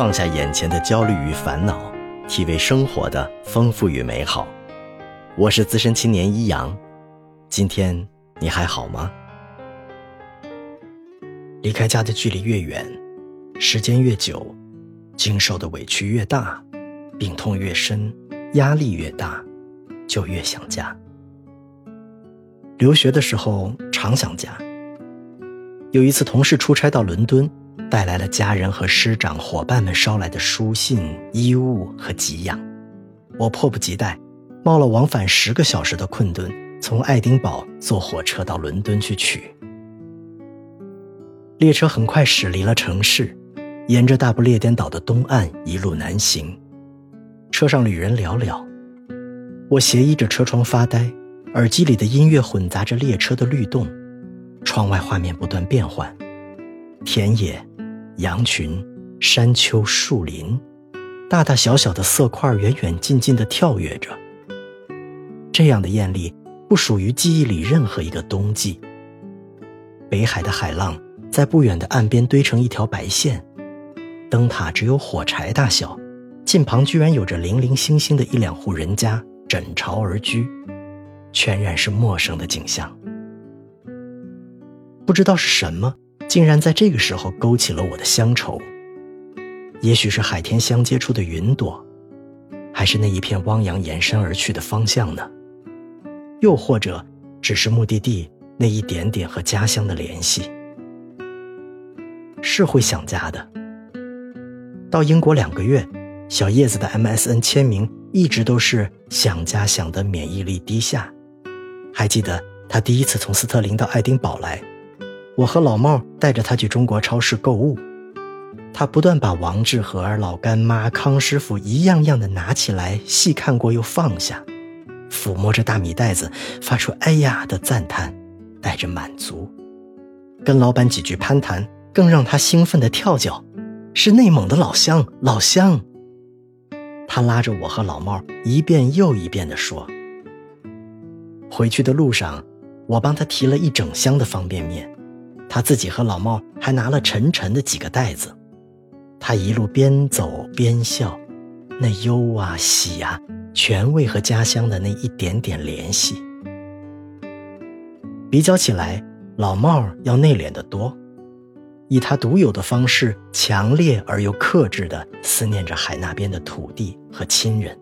放下眼前的焦虑与烦恼，体味生活的丰富与美好。我是资深青年一阳，今天你还好吗？离开家的距离越远，时间越久，经受的委屈越大，病痛越深，压力越大，就越想家。留学的时候常想家。有一次，同事出差到伦敦，带来了家人和师长、伙伴们捎来的书信、衣物和给养。我迫不及待，冒了往返十个小时的困顿，从爱丁堡坐火车到伦敦去取。列车很快驶离了城市，沿着大不列颠岛的东岸一路南行。车上旅人寥寥，我斜倚着车窗发呆，耳机里的音乐混杂着列车的律动。窗外画面不断变换，田野、羊群、山丘、树林，大大小小的色块远远近近地跳跃着。这样的艳丽不属于记忆里任何一个冬季。北海的海浪在不远的岸边堆成一条白线，灯塔只有火柴大小，近旁居然有着零零星星的一两户人家枕巢而居，全然是陌生的景象。不知道是什么，竟然在这个时候勾起了我的乡愁。也许是海天相接处的云朵，还是那一片汪洋延伸而去的方向呢？又或者，只是目的地那一点点和家乡的联系？是会想家的。到英国两个月，小叶子的 MSN 签名一直都是想家想得免疫力低下。还记得他第一次从斯特林到爱丁堡来。我和老茂带着他去中国超市购物，他不断把王致和、老干妈、康师傅一样样的拿起来细看过又放下，抚摸着大米袋子，发出“哎呀”的赞叹，带着满足。跟老板几句攀谈，更让他兴奋的跳脚，是内蒙的老乡，老乡。他拉着我和老茂一遍又一遍地说。回去的路上，我帮他提了一整箱的方便面。他自己和老茂还拿了沉沉的几个袋子，他一路边走边笑，那忧啊喜啊，全为和家乡的那一点点联系。比较起来，老茂要内敛得多，以他独有的方式，强烈而又克制地思念着海那边的土地和亲人。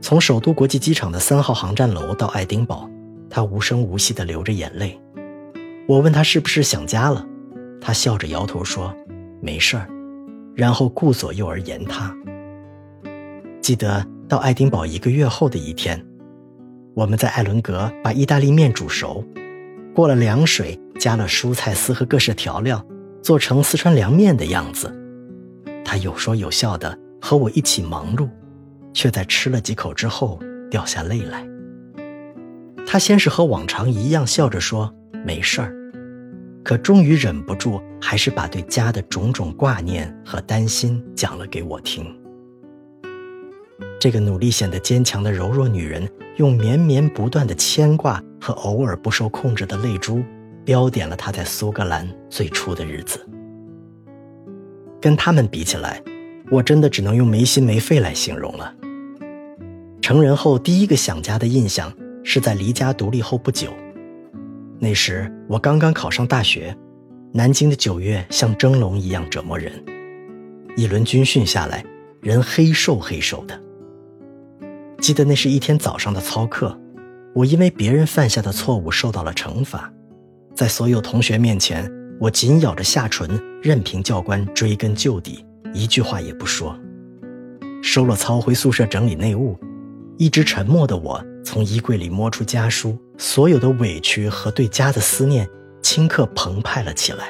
从首都国际机场的三号航站楼到爱丁堡，他无声无息地流着眼泪。我问他是不是想家了，他笑着摇头说：“没事儿。”然后顾左右而言他。记得到爱丁堡一个月后的一天，我们在艾伦格把意大利面煮熟，过了凉水，加了蔬菜丝和各式调料，做成四川凉面的样子。他有说有笑的和我一起忙碌，却在吃了几口之后掉下泪来。他先是和往常一样笑着说。没事儿，可终于忍不住，还是把对家的种种挂念和担心讲了给我听。这个努力显得坚强的柔弱女人，用绵绵不断的牵挂和偶尔不受控制的泪珠，标点了她在苏格兰最初的日子。跟他们比起来，我真的只能用没心没肺来形容了。成人后第一个想家的印象，是在离家独立后不久。那时我刚刚考上大学，南京的九月像蒸笼一样折磨人。一轮军训下来，人黑瘦黑瘦的。记得那是一天早上的操课，我因为别人犯下的错误受到了惩罚，在所有同学面前，我紧咬着下唇，任凭教官追根究底，一句话也不说。收了操，回宿舍整理内务，一直沉默的我。从衣柜里摸出家书，所有的委屈和对家的思念顷刻澎湃了起来。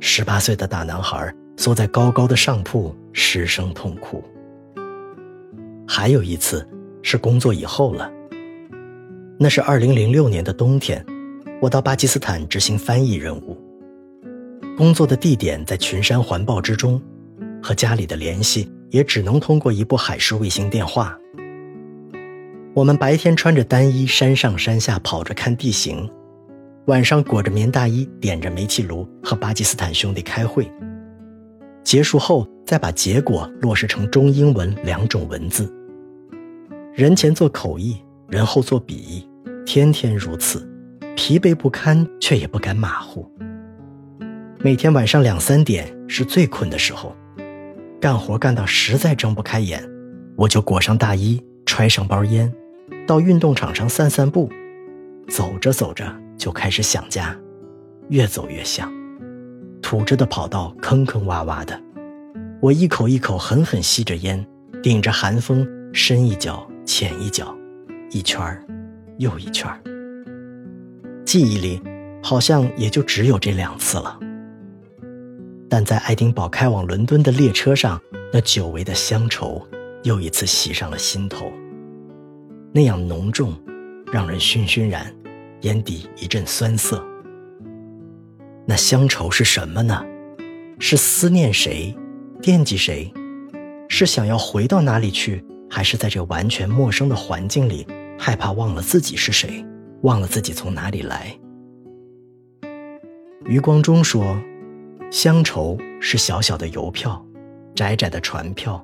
十八岁的大男孩缩在高高的上铺，失声痛哭。还有一次是工作以后了，那是二零零六年的冬天，我到巴基斯坦执行翻译任务，工作的地点在群山环抱之中，和家里的联系也只能通过一部海事卫星电话。我们白天穿着单衣，山上山下跑着看地形；晚上裹着棉大衣，点着煤气炉和巴基斯坦兄弟开会。结束后再把结果落实成中英文两种文字。人前做口译，人后做笔译，天天如此，疲惫不堪，却也不敢马虎。每天晚上两三点是最困的时候，干活干到实在睁不开眼，我就裹上大衣，揣上包烟，到运动场上散散步。走着走着就开始想家，越走越想。土着的跑道坑坑洼洼的，我一口一口狠狠吸着烟，顶着寒风，深一脚浅一脚，一圈又一圈。记忆里好像也就只有这两次了。但在爱丁堡开往伦敦的列车上，那久违的乡愁又一次袭上了心头，那样浓重，让人醺醺然，眼底一阵酸涩。那乡愁是什么呢？是思念谁，惦记谁？是想要回到哪里去，还是在这完全陌生的环境里，害怕忘了自己是谁，忘了自己从哪里来？余光中说。乡愁是小小的邮票，窄窄的船票，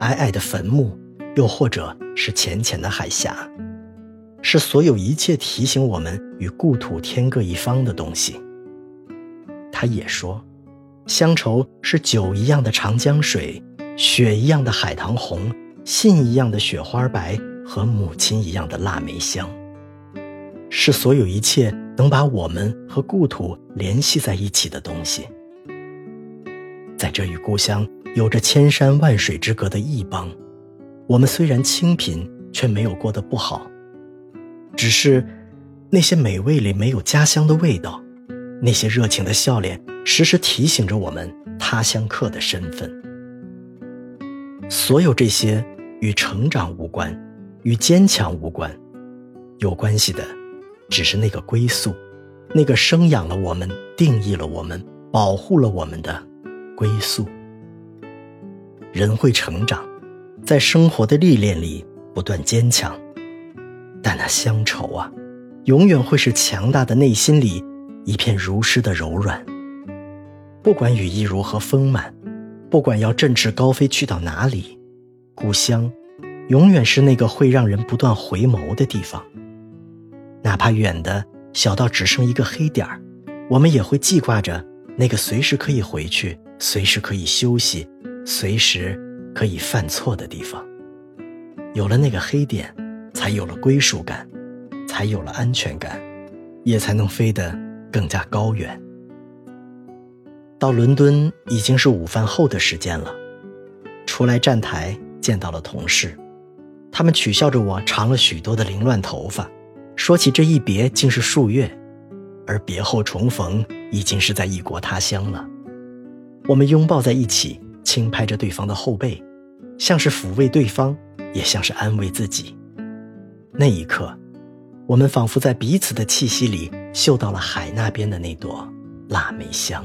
矮矮的坟墓，又或者是浅浅的海峡，是所有一切提醒我们与故土天各一方的东西。他也说，乡愁是酒一样的长江水，雪一样的海棠红，信一样的雪花白和母亲一样的腊梅香，是所有一切能把我们和故土联系在一起的东西。在这与故乡有着千山万水之隔的异邦，我们虽然清贫，却没有过得不好。只是，那些美味里没有家乡的味道，那些热情的笑脸，时时提醒着我们他乡客的身份。所有这些与成长无关，与坚强无关，有关系的，只是那个归宿，那个生养了我们、定义了我们、保护了我们的。归宿。人会成长，在生活的历练里不断坚强，但那乡愁啊，永远会是强大的内心里一片如诗的柔软。不管羽翼如何丰满，不管要振翅高飞去到哪里，故乡永远是那个会让人不断回眸的地方。哪怕远的小到只剩一个黑点儿，我们也会记挂着那个随时可以回去。随时可以休息，随时可以犯错的地方，有了那个黑点，才有了归属感，才有了安全感，也才能飞得更加高远。到伦敦已经是午饭后的时间了，出来站台见到了同事，他们取笑着我长了许多的凌乱头发，说起这一别竟是数月，而别后重逢已经是在异国他乡了。我们拥抱在一起，轻拍着对方的后背，像是抚慰对方，也像是安慰自己。那一刻，我们仿佛在彼此的气息里嗅到了海那边的那朵腊梅香。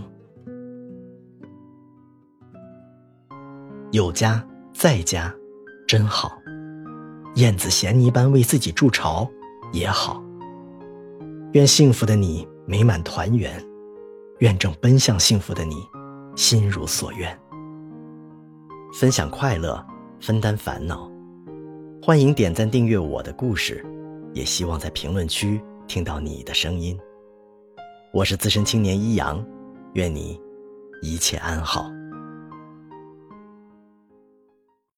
有家在家，真好；燕子衔泥般为自己筑巢，也好。愿幸福的你美满团圆，愿正奔向幸福的你。心如所愿，分享快乐，分担烦恼。欢迎点赞订阅我的故事，也希望在评论区听到你的声音。我是资深青年一阳，愿你一切安好。